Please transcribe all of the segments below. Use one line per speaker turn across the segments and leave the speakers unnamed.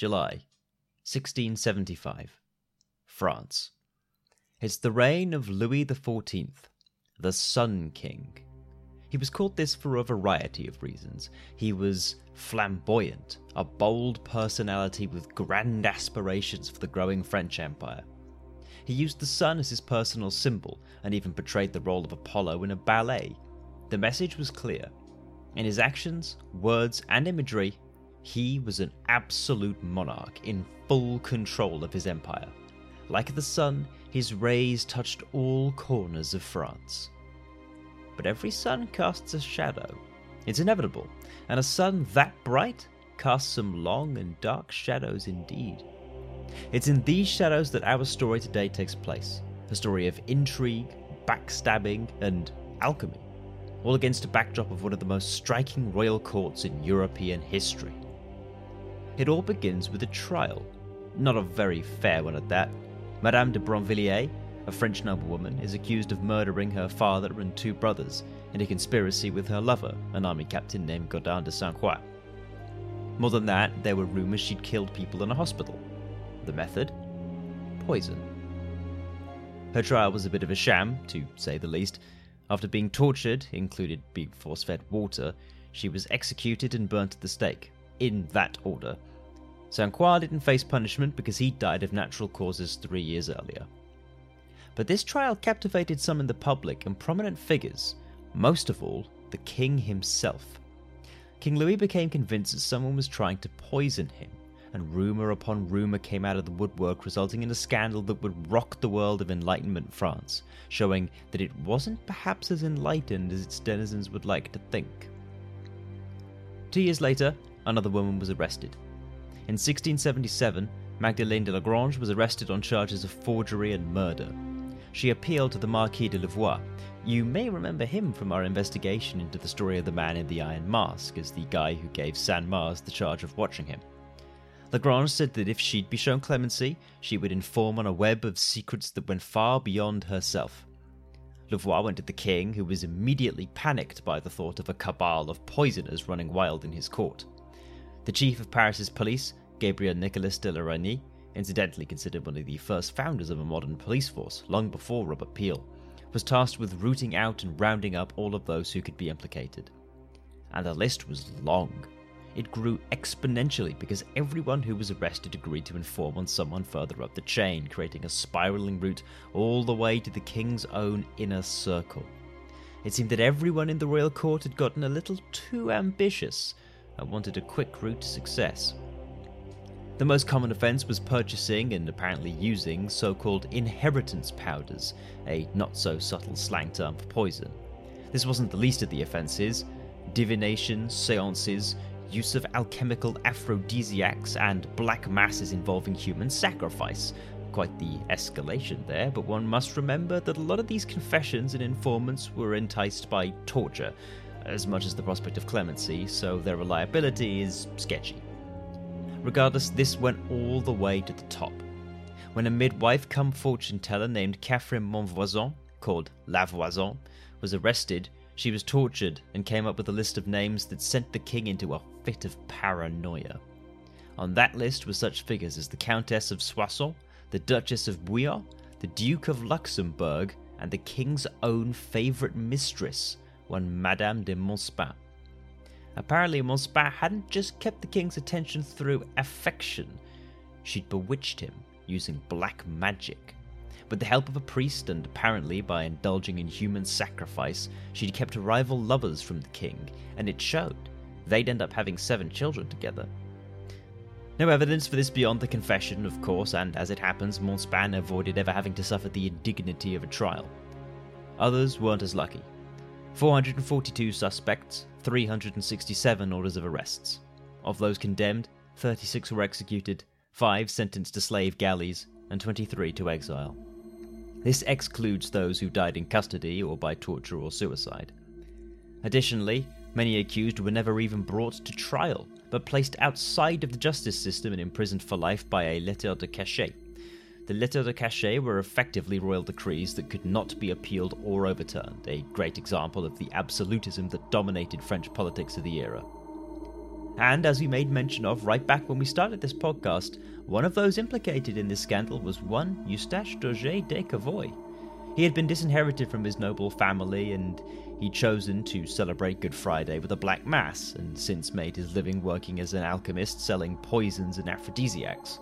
July, 1675. France. It's the reign of Louis XIV, the Sun King. He was called this for a variety of reasons. He was flamboyant, a bold personality with grand aspirations for the growing French Empire. He used the sun as his personal symbol and even portrayed the role of Apollo in a ballet. The message was clear. In his actions, words, and imagery, he was an absolute monarch in full control of his empire. Like the sun, his rays touched all corners of France but every sun casts a shadow. It's inevitable, and a sun that bright casts some long and dark shadows indeed. It's in these shadows that our story today takes place a story of intrigue, backstabbing, and alchemy, all against a backdrop of one of the most striking royal courts in European history. It all begins with a trial, not a very fair one at that. Madame de Brinvilliers a French noblewoman, is accused of murdering her father and two brothers in a conspiracy with her lover, an army captain named Gaudin de Saint Croix. More than that, there were rumours she'd killed people in a hospital. The method? Poison. Her trial was a bit of a sham, to say the least. After being tortured, included being force fed water, she was executed and burnt at the stake, in that order. Saint Croix didn't face punishment because he died of natural causes three years earlier. But this trial captivated some in the public and prominent figures, most of all, the king himself. King Louis became convinced that someone was trying to poison him, and rumour upon rumour came out of the woodwork, resulting in a scandal that would rock the world of Enlightenment France, showing that it wasn't perhaps as enlightened as its denizens would like to think. Two years later, another woman was arrested. In 1677, Magdalene de Lagrange was arrested on charges of forgery and murder she appealed to the Marquis de Louvois. You may remember him from our investigation into the story of the man in the Iron Mask as the guy who gave Saint Mars the charge of watching him. Lagrange said that if she'd be shown clemency, she would inform on a web of secrets that went far beyond herself. Louvois went to the king, who was immediately panicked by the thought of a cabal of poisoners running wild in his court. The chief of Paris's police, Gabriel Nicolas de la Reynie, incidentally considered one of the first founders of a modern police force, long before Robert Peel, was tasked with rooting out and rounding up all of those who could be implicated. And the list was long. It grew exponentially because everyone who was arrested agreed to inform on someone further up the chain, creating a spiraling route all the way to the king's own inner circle. It seemed that everyone in the royal court had gotten a little too ambitious and wanted a quick route to success. The most common offence was purchasing and apparently using so called inheritance powders, a not so subtle slang term for poison. This wasn't the least of the offences. Divination, seances, use of alchemical aphrodisiacs, and black masses involving human sacrifice. Quite the escalation there, but one must remember that a lot of these confessions and informants were enticed by torture, as much as the prospect of clemency, so their reliability is sketchy. Regardless, this went all the way to the top. When a midwife come fortune teller named Catherine Montvoisin, called La Voisin, was arrested, she was tortured and came up with a list of names that sent the king into a fit of paranoia. On that list were such figures as the Countess of Soissons, the Duchess of Bouillon, the Duke of Luxembourg, and the king's own favourite mistress, one Madame de Montespan. Apparently, Montespan hadn't just kept the king's attention through affection, she'd bewitched him using black magic. With the help of a priest and apparently by indulging in human sacrifice, she'd kept rival lovers from the king, and it showed. They'd end up having seven children together. No evidence for this beyond the confession, of course, and as it happens, Montespan avoided ever having to suffer the indignity of a trial. Others weren't as lucky. 442 suspects, 367 orders of arrests. Of those condemned, 36 were executed, 5 sentenced to slave galleys, and 23 to exile. This excludes those who died in custody or by torture or suicide. Additionally, many accused were never even brought to trial, but placed outside of the justice system and imprisoned for life by a lettre de cachet, the lettres de cachet were effectively royal decrees that could not be appealed or overturned, a great example of the absolutism that dominated French politics of the era. And as we made mention of right back when we started this podcast, one of those implicated in this scandal was one Eustache d'Auger de Cavoy. He had been disinherited from his noble family and he'd chosen to celebrate Good Friday with a black mass and since made his living working as an alchemist selling poisons and aphrodisiacs.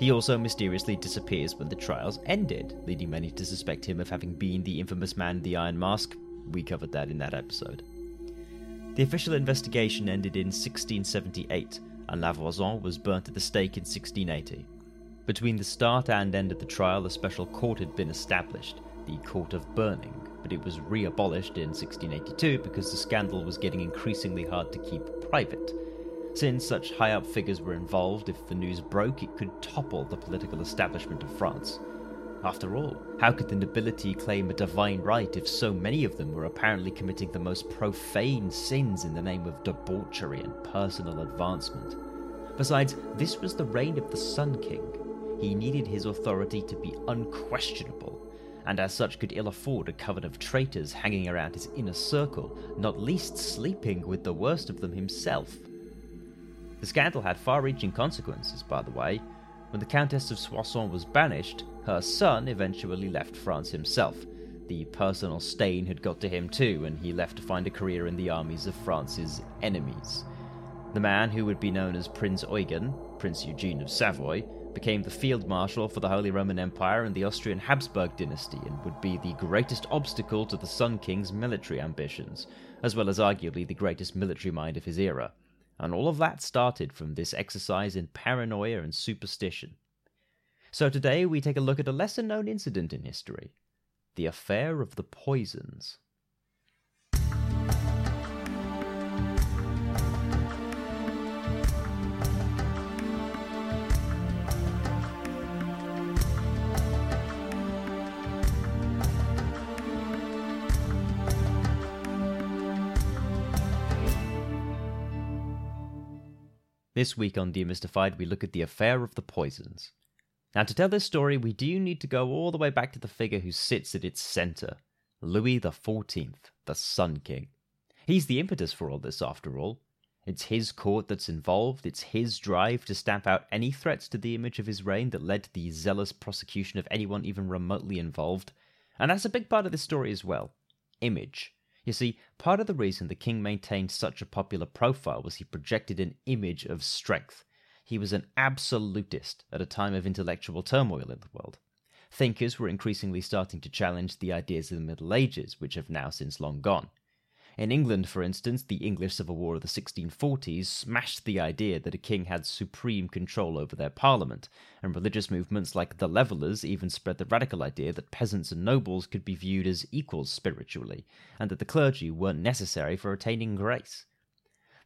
He also mysteriously disappears when the trials ended, leading many to suspect him of having been the infamous man in the Iron Mask. We covered that in that episode. The official investigation ended in 1678, and La Voisin was burnt at the stake in 1680. Between the start and end of the trial, a special court had been established, the Court of Burning, but it was re abolished in 1682 because the scandal was getting increasingly hard to keep private. Since such high up figures were involved, if the news broke, it could topple the political establishment of France. After all, how could the nobility claim a divine right if so many of them were apparently committing the most profane sins in the name of debauchery and personal advancement? Besides, this was the reign of the Sun King. He needed his authority to be unquestionable, and as such could ill afford a coven of traitors hanging around his inner circle, not least sleeping with the worst of them himself. The scandal had far reaching consequences, by the way. When the Countess of Soissons was banished, her son eventually left France himself. The personal stain had got to him too, and he left to find a career in the armies of France's enemies. The man who would be known as Prince Eugen, Prince Eugene of Savoy, became the field marshal for the Holy Roman Empire and the Austrian Habsburg dynasty and would be the greatest obstacle to the Sun King's military ambitions, as well as arguably the greatest military mind of his era. And all of that started from this exercise in paranoia and superstition. So today we take a look at a lesser known incident in history the affair of the poisons. This week on Demystified, we look at the affair of the poisons. Now, to tell this story, we do need to go all the way back to the figure who sits at its center Louis XIV, the Sun King. He's the impetus for all this, after all. It's his court that's involved, it's his drive to stamp out any threats to the image of his reign that led to the zealous prosecution of anyone even remotely involved. And that's a big part of this story as well image. You see, part of the reason the king maintained such a popular profile was he projected an image of strength. He was an absolutist at a time of intellectual turmoil in the world. Thinkers were increasingly starting to challenge the ideas of the Middle Ages, which have now since long gone. In England, for instance, the English Civil War of the 1640s smashed the idea that a king had supreme control over their parliament, and religious movements like the Levellers even spread the radical idea that peasants and nobles could be viewed as equals spiritually, and that the clergy weren't necessary for attaining grace.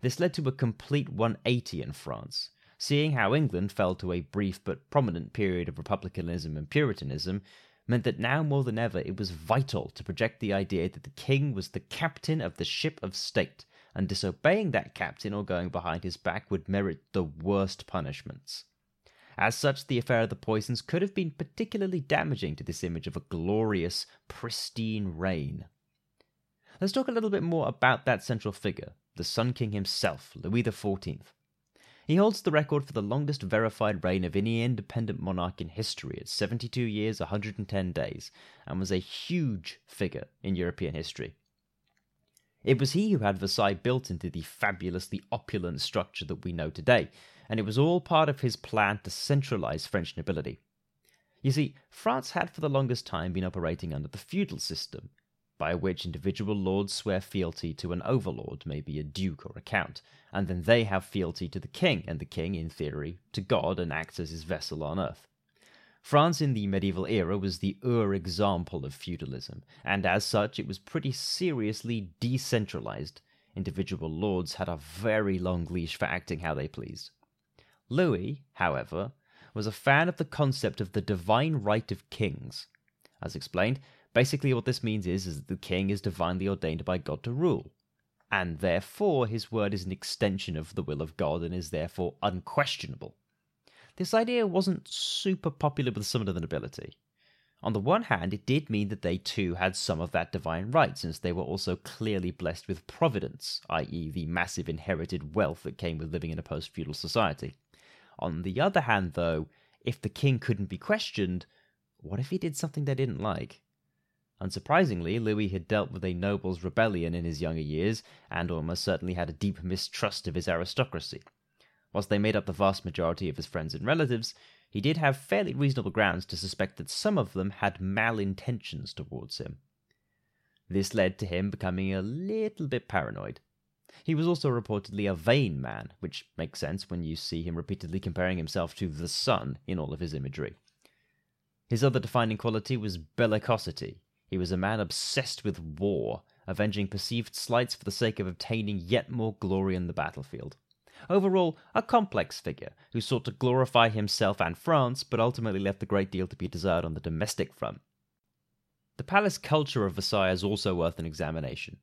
This led to a complete 180 in France, seeing how England fell to a brief but prominent period of republicanism and puritanism, meant that now more than ever it was vital to project the idea that the king was the captain of the ship of state, and disobeying that captain or going behind his back would merit the worst punishments. As such, the affair of the poisons could have been particularly damaging to this image of a glorious, pristine reign. Let's talk a little bit more about that central figure, the Sun King himself, Louis XIV. He holds the record for the longest verified reign of any independent monarch in history at 72 years, 110 days, and was a huge figure in European history. It was he who had Versailles built into the fabulously opulent structure that we know today, and it was all part of his plan to centralize French nobility. You see, France had for the longest time been operating under the feudal system, by which individual lords swear fealty to an overlord, maybe a duke or a count, and then they have fealty to the king, and the king, in theory, to God and acts as his vessel on earth. France in the medieval era was the Ur example of feudalism, and as such it was pretty seriously decentralized. Individual lords had a very long leash for acting how they pleased. Louis, however, was a fan of the concept of the divine right of kings. As explained, Basically, what this means is, is that the king is divinely ordained by God to rule, and therefore his word is an extension of the will of God and is therefore unquestionable. This idea wasn't super popular with some of the nobility. On the one hand, it did mean that they too had some of that divine right, since they were also clearly blessed with providence, i.e., the massive inherited wealth that came with living in a post feudal society. On the other hand, though, if the king couldn't be questioned, what if he did something they didn't like? Unsurprisingly, Louis had dealt with a noble's rebellion in his younger years, and almost certainly had a deep mistrust of his aristocracy. Whilst they made up the vast majority of his friends and relatives, he did have fairly reasonable grounds to suspect that some of them had malintentions towards him. This led to him becoming a little bit paranoid. He was also reportedly a vain man, which makes sense when you see him repeatedly comparing himself to the sun in all of his imagery. His other defining quality was bellicosity. He was a man obsessed with war, avenging perceived slights for the sake of obtaining yet more glory in the battlefield. Overall, a complex figure who sought to glorify himself and France, but ultimately left a great deal to be desired on the domestic front. The palace culture of Versailles is also worth an examination.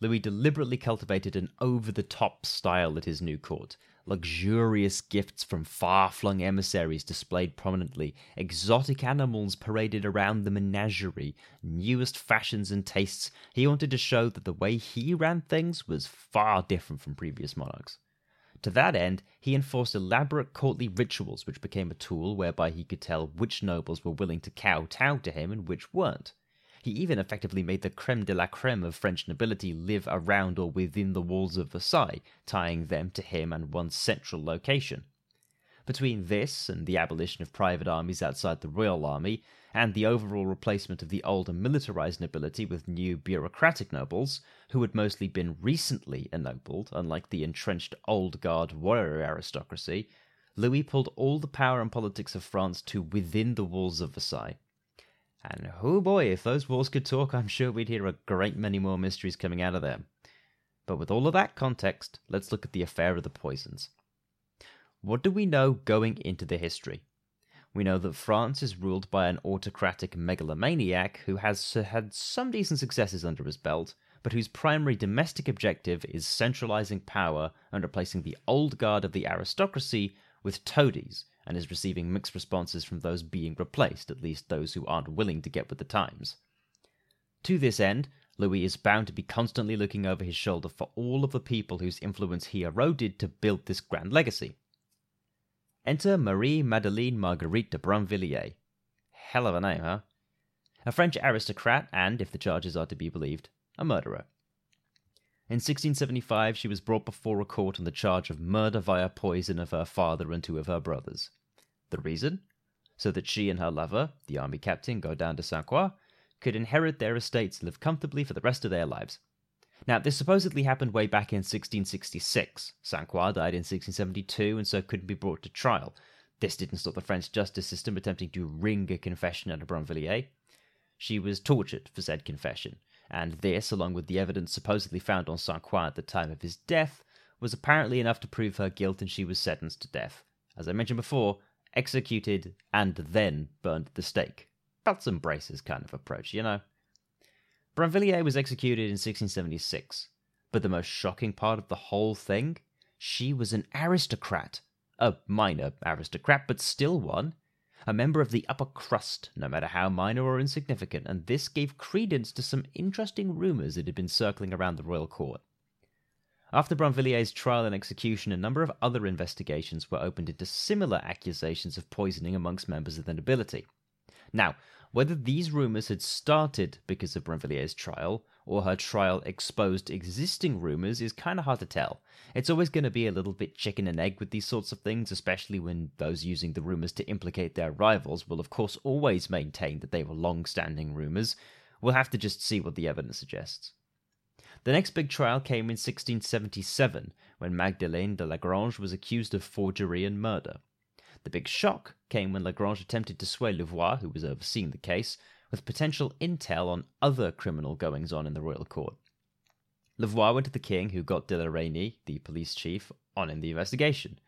Louis deliberately cultivated an over the top style at his new court. Luxurious gifts from far flung emissaries displayed prominently, exotic animals paraded around the menagerie, newest fashions and tastes. He wanted to show that the way he ran things was far different from previous monarchs. To that end, he enforced elaborate courtly rituals which became a tool whereby he could tell which nobles were willing to kowtow to him and which weren't. He even effectively made the creme de la creme of French nobility live around or within the walls of Versailles, tying them to him and one central location. Between this and the abolition of private armies outside the royal army, and the overall replacement of the old and militarized nobility with new bureaucratic nobles, who had mostly been recently ennobled, unlike the entrenched old guard warrior aristocracy, Louis pulled all the power and politics of France to within the walls of Versailles. And oh boy, if those walls could talk, I'm sure we'd hear a great many more mysteries coming out of them. But with all of that context, let's look at the affair of the poisons. What do we know going into the history? We know that France is ruled by an autocratic megalomaniac who has had some decent successes under his belt, but whose primary domestic objective is centralizing power and replacing the old guard of the aristocracy with toadies, and is receiving mixed responses from those being replaced, at least those who aren't willing to get with the times. To this end, Louis is bound to be constantly looking over his shoulder for all of the people whose influence he eroded to build this grand legacy. Enter Marie Madeleine Marguerite de Brinvilliers. Hell of a name, huh? A French aristocrat, and, if the charges are to be believed, a murderer. In 1675, she was brought before a court on the charge of murder via poison of her father and two of her brothers. The reason? So that she and her lover, the army captain Gaudin de Sainte Croix, could inherit their estates and live comfortably for the rest of their lives. Now, this supposedly happened way back in 1666. Saint Croix died in 1672 and so couldn't be brought to trial. This didn't stop the French justice system attempting to wring a confession out of Brinvilliers. She was tortured for said confession, and this, along with the evidence supposedly found on Saint Croix at the time of his death, was apparently enough to prove her guilt and she was sentenced to death. As I mentioned before, executed and then burned at the stake. Belts and braces kind of approach, you know? Brinvilliers was executed in 1676, but the most shocking part of the whole thing, she was an aristocrat. A minor aristocrat, but still one. A member of the upper crust, no matter how minor or insignificant, and this gave credence to some interesting rumours that had been circling around the royal court. After Brinvilliers' trial and execution, a number of other investigations were opened into similar accusations of poisoning amongst members of the nobility. Now, whether these rumours had started because of Brinvilliers' trial, or her trial exposed existing rumours, is kind of hard to tell. It's always going to be a little bit chicken and egg with these sorts of things, especially when those using the rumours to implicate their rivals will, of course, always maintain that they were long standing rumours. We'll have to just see what the evidence suggests. The next big trial came in 1677, when Magdalene de Lagrange was accused of forgery and murder. The big shock came when Lagrange attempted to sway Louvois, who was overseeing the case, with potential intel on other criminal goings on in the royal court. Louvois went to the king, who got de la Reynie, the police chief, on in the investigation.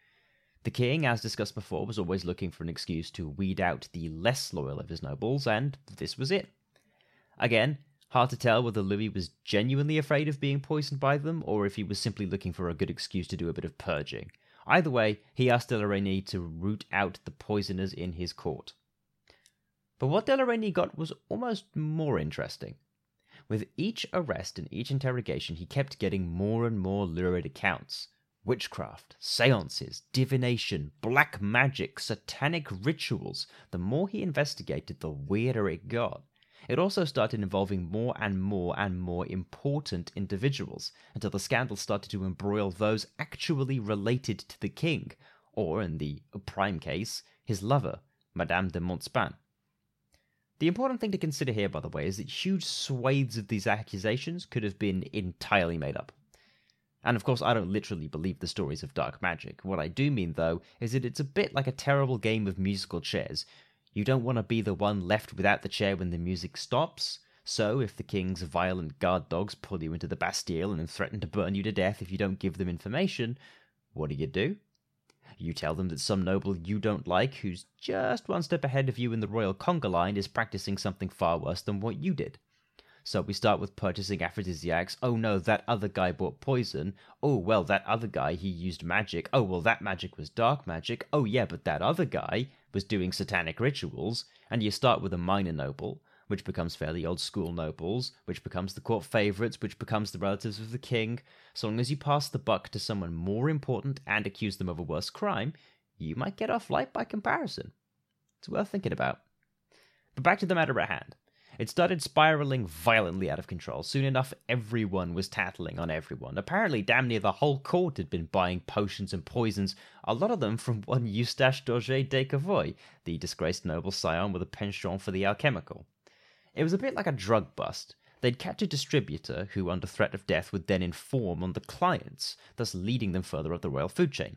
The king, as discussed before, was always looking for an excuse to weed out the less loyal of his nobles, and this was it. Again, hard to tell whether Louis was genuinely afraid of being poisoned by them, or if he was simply looking for a good excuse to do a bit of purging. Either way, he asked de to root out the poisoners in his court. But what de la Reynie got was almost more interesting. With each arrest and each interrogation, he kept getting more and more lurid accounts witchcraft, seances, divination, black magic, satanic rituals. The more he investigated, the weirder it got. It also started involving more and more and more important individuals until the scandal started to embroil those actually related to the king, or in the prime case, his lover, Madame de Montespan. The important thing to consider here, by the way, is that huge swathes of these accusations could have been entirely made up. And of course, I don't literally believe the stories of dark magic. What I do mean, though, is that it's a bit like a terrible game of musical chairs. You don't want to be the one left without the chair when the music stops. So, if the king's violent guard dogs pull you into the Bastille and threaten to burn you to death if you don't give them information, what do you do? You tell them that some noble you don't like, who's just one step ahead of you in the royal conga line, is practicing something far worse than what you did. So we start with purchasing aphrodisiacs. Oh no, that other guy bought poison. Oh well, that other guy, he used magic. Oh well, that magic was dark magic. Oh yeah, but that other guy was doing satanic rituals. And you start with a minor noble, which becomes fairly old school nobles, which becomes the court favourites, which becomes the relatives of the king. So long as you pass the buck to someone more important and accuse them of a worse crime, you might get off light by comparison. It's worth thinking about. But back to the matter at hand. It started spiraling violently out of control. Soon enough, everyone was tattling on everyone. Apparently, damn near the whole court had been buying potions and poisons, a lot of them from one Eustache d'Auger de Cavoy, the disgraced noble scion with a penchant for the alchemical. It was a bit like a drug bust. They'd catch a distributor who, under threat of death, would then inform on the clients, thus leading them further up the royal food chain.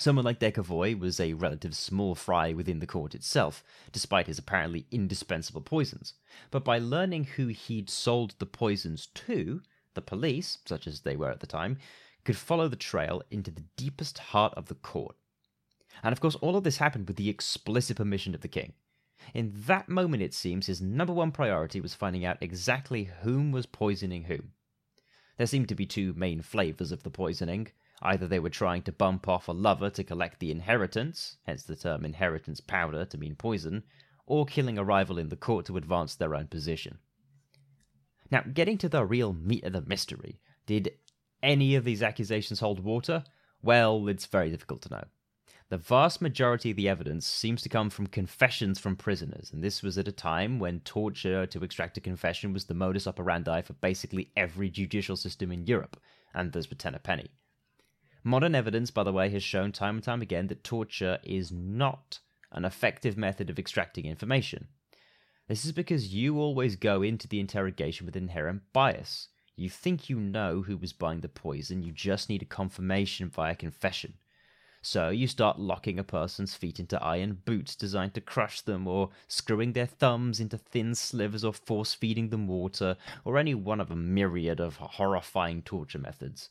Someone like de Cavoy was a relative small fry within the court itself, despite his apparently indispensable poisons. But by learning who he'd sold the poisons to, the police, such as they were at the time, could follow the trail into the deepest heart of the court. And of course, all of this happened with the explicit permission of the king. In that moment, it seems, his number one priority was finding out exactly whom was poisoning whom. There seemed to be two main flavors of the poisoning. Either they were trying to bump off a lover to collect the inheritance, hence the term inheritance powder to mean poison, or killing a rival in the court to advance their own position. Now, getting to the real meat of the mystery, did any of these accusations hold water? Well, it's very difficult to know. The vast majority of the evidence seems to come from confessions from prisoners, and this was at a time when torture to extract a confession was the modus operandi for basically every judicial system in Europe, and those were ten a penny. Modern evidence, by the way, has shown time and time again that torture is not an effective method of extracting information. This is because you always go into the interrogation with inherent bias. You think you know who was buying the poison, you just need a confirmation via confession. So you start locking a person's feet into iron boots designed to crush them, or screwing their thumbs into thin slivers, or force feeding them water, or any one of a myriad of horrifying torture methods.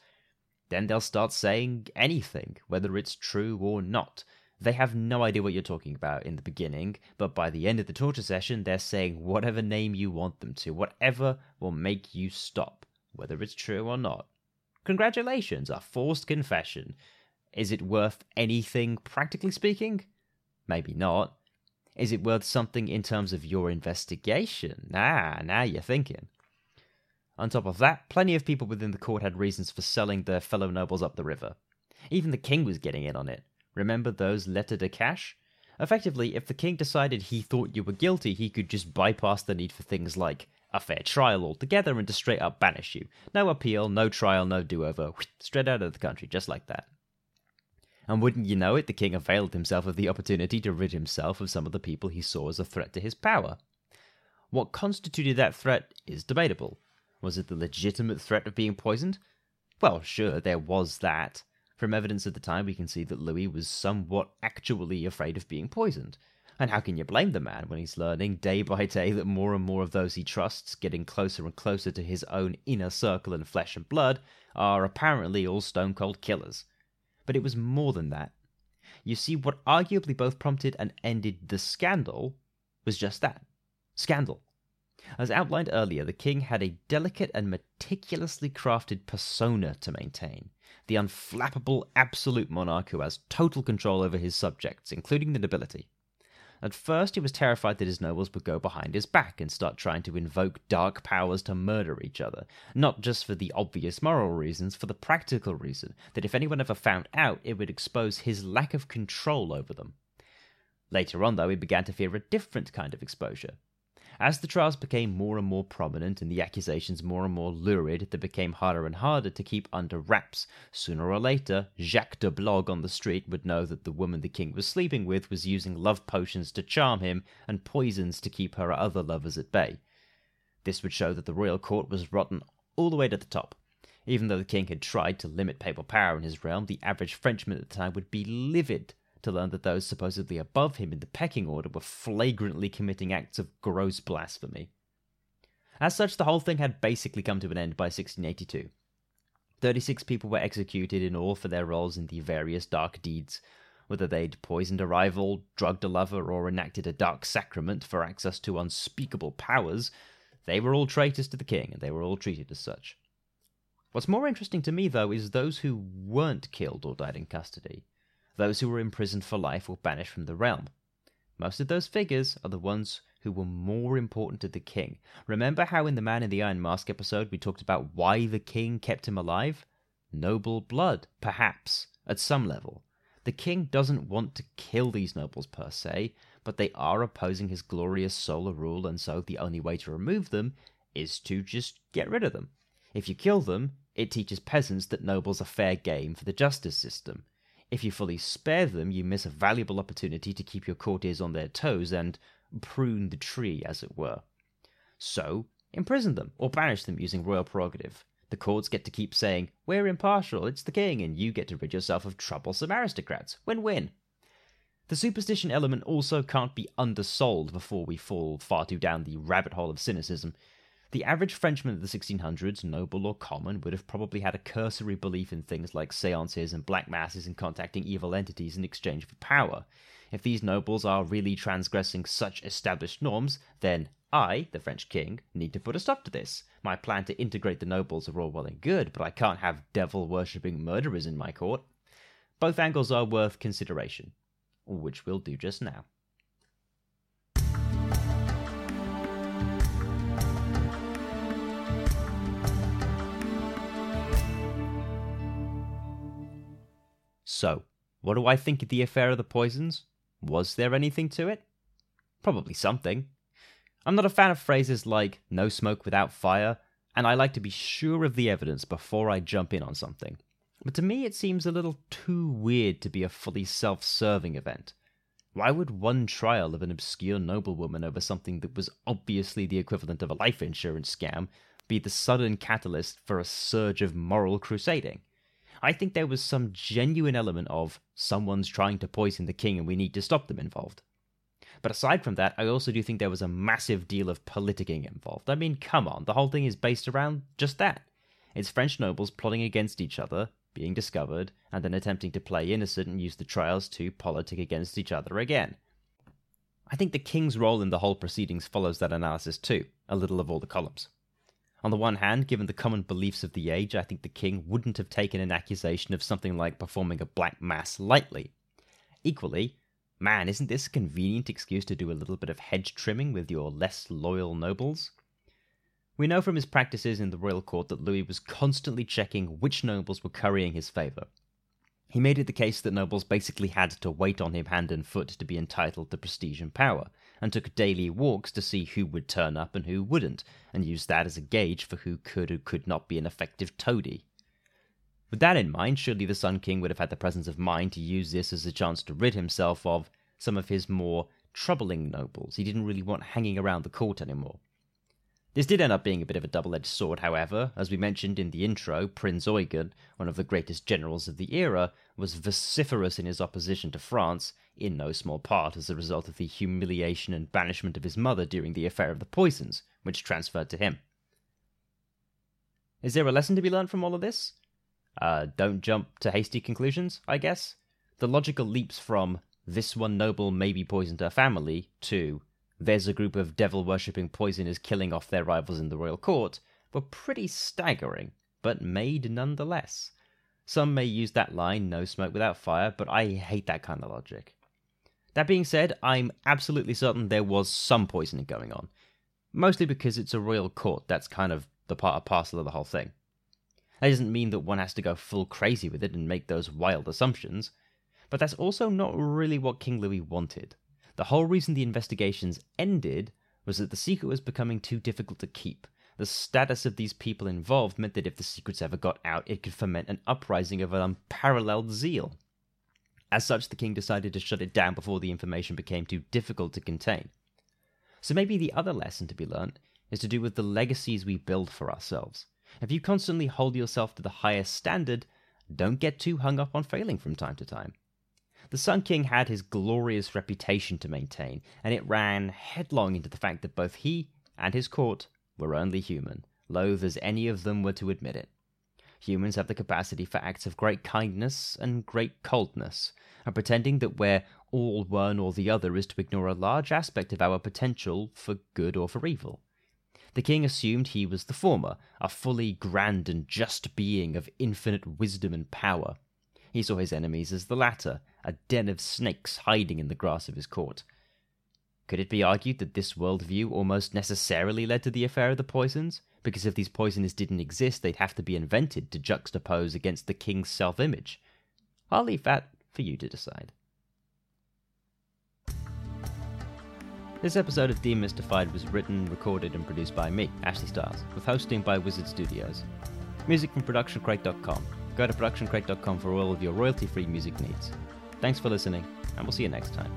Then they'll start saying anything, whether it's true or not. They have no idea what you're talking about in the beginning, but by the end of the torture session, they're saying whatever name you want them to, whatever will make you stop, whether it's true or not. Congratulations, a forced confession. Is it worth anything, practically speaking? Maybe not. Is it worth something in terms of your investigation? Nah, now you're thinking. On top of that, plenty of people within the court had reasons for selling their fellow nobles up the river. Even the king was getting in on it. Remember those lettres de cachet? Effectively, if the king decided he thought you were guilty, he could just bypass the need for things like a fair trial altogether and just straight up banish you. No appeal, no trial, no do over. Straight out of the country, just like that. And wouldn't you know it, the king availed himself of the opportunity to rid himself of some of the people he saw as a threat to his power. What constituted that threat is debatable. Was it the legitimate threat of being poisoned? Well, sure, there was that. From evidence at the time, we can see that Louis was somewhat actually afraid of being poisoned. And how can you blame the man when he's learning day by day that more and more of those he trusts, getting closer and closer to his own inner circle and flesh and blood, are apparently all stone cold killers? But it was more than that. You see, what arguably both prompted and ended the scandal was just that scandal. As outlined earlier, the king had a delicate and meticulously crafted persona to maintain the unflappable absolute monarch who has total control over his subjects, including the nobility. At first, he was terrified that his nobles would go behind his back and start trying to invoke dark powers to murder each other, not just for the obvious moral reasons, for the practical reason that if anyone ever found out, it would expose his lack of control over them. Later on, though, he began to fear a different kind of exposure. As the trials became more and more prominent and the accusations more and more lurid, they became harder and harder to keep under wraps. Sooner or later, Jacques de Blogg on the street would know that the woman the king was sleeping with was using love potions to charm him and poisons to keep her other lovers at bay. This would show that the royal court was rotten all the way to the top. Even though the king had tried to limit papal power in his realm, the average Frenchman at the time would be livid to learn that those supposedly above him in the pecking order were flagrantly committing acts of gross blasphemy. As such, the whole thing had basically come to an end by 1682. 36 people were executed in all for their roles in the various dark deeds, whether they'd poisoned a rival, drugged a lover, or enacted a dark sacrament for access to unspeakable powers, they were all traitors to the king, and they were all treated as such. What's more interesting to me, though, is those who weren't killed or died in custody. Those who were imprisoned for life were banished from the realm. Most of those figures are the ones who were more important to the king. Remember how in the Man in the Iron Mask episode we talked about why the king kept him alive? Noble blood, perhaps, at some level. The king doesn't want to kill these nobles per se, but they are opposing his glorious solar rule, and so the only way to remove them is to just get rid of them. If you kill them, it teaches peasants that nobles are fair game for the justice system. If you fully spare them, you miss a valuable opportunity to keep your courtiers on their toes and prune the tree, as it were. So, imprison them or banish them using royal prerogative. The courts get to keep saying, We're impartial, it's the king, and you get to rid yourself of troublesome aristocrats. Win win. The superstition element also can't be undersold before we fall far too down the rabbit hole of cynicism. The average Frenchman of the 1600s, noble or common, would have probably had a cursory belief in things like seances and black masses and contacting evil entities in exchange for power. If these nobles are really transgressing such established norms, then I, the French king, need to put a stop to this. My plan to integrate the nobles are all well and good, but I can't have devil worshipping murderers in my court. Both angles are worth consideration, which we'll do just now. So, what do I think of the affair of the poisons? Was there anything to it? Probably something. I'm not a fan of phrases like no smoke without fire, and I like to be sure of the evidence before I jump in on something. But to me, it seems a little too weird to be a fully self serving event. Why would one trial of an obscure noblewoman over something that was obviously the equivalent of a life insurance scam be the sudden catalyst for a surge of moral crusading? I think there was some genuine element of someone's trying to poison the king and we need to stop them involved. But aside from that, I also do think there was a massive deal of politicking involved. I mean, come on, the whole thing is based around just that. It's French nobles plotting against each other, being discovered, and then attempting to play innocent and use the trials to politic against each other again. I think the king's role in the whole proceedings follows that analysis too, a little of all the columns. On the one hand, given the common beliefs of the age, I think the king wouldn't have taken an accusation of something like performing a black mass lightly. Equally, man, isn't this a convenient excuse to do a little bit of hedge trimming with your less loyal nobles? We know from his practices in the royal court that Louis was constantly checking which nobles were currying his favour. He made it the case that nobles basically had to wait on him hand and foot to be entitled to prestige and power, and took daily walks to see who would turn up and who wouldn't, and used that as a gauge for who could or could not be an effective toady. With that in mind, surely the Sun King would have had the presence of mind to use this as a chance to rid himself of some of his more troubling nobles he didn't really want hanging around the court anymore. This did end up being a bit of a double edged sword, however. As we mentioned in the intro, Prince Eugen, one of the greatest generals of the era, was vociferous in his opposition to France, in no small part as a result of the humiliation and banishment of his mother during the affair of the poisons, which transferred to him. Is there a lesson to be learned from all of this? Uh, don't jump to hasty conclusions, I guess. The logical leaps from this one noble maybe poisoned her family to there's a group of devil worshipping poisoners killing off their rivals in the royal court were pretty staggering, but made nonetheless. Some may use that line, no smoke without fire, but I hate that kind of logic. That being said, I'm absolutely certain there was some poisoning going on. Mostly because it's a royal court, that's kind of the part and parcel of the whole thing. That doesn't mean that one has to go full crazy with it and make those wild assumptions, but that's also not really what King Louis wanted. The whole reason the investigations ended was that the secret was becoming too difficult to keep. The status of these people involved meant that if the secrets ever got out, it could foment an uprising of an unparalleled zeal. As such, the king decided to shut it down before the information became too difficult to contain. So maybe the other lesson to be learnt is to do with the legacies we build for ourselves. If you constantly hold yourself to the highest standard, don't get too hung up on failing from time to time. The Sun King had his glorious reputation to maintain, and it ran headlong into the fact that both he and his court were only human, loath as any of them were to admit it. Humans have the capacity for acts of great kindness and great coldness, and pretending that we're all one or the other is to ignore a large aspect of our potential for good or for evil. The king assumed he was the former, a fully grand and just being of infinite wisdom and power. He saw his enemies as the latter, a den of snakes hiding in the grass of his court. Could it be argued that this worldview almost necessarily led to the affair of the poisons? because if these poisons didn't exist, they'd have to be invented to juxtapose against the king's self image. I'll leave that for you to decide. This episode of Demystified was written, recorded, and produced by me, Ashley Styles, with hosting by Wizard Studios. Music from ProductionCrate.com. Go to ProductionCrate.com for all of your royalty free music needs. Thanks for listening, and we'll see you next time.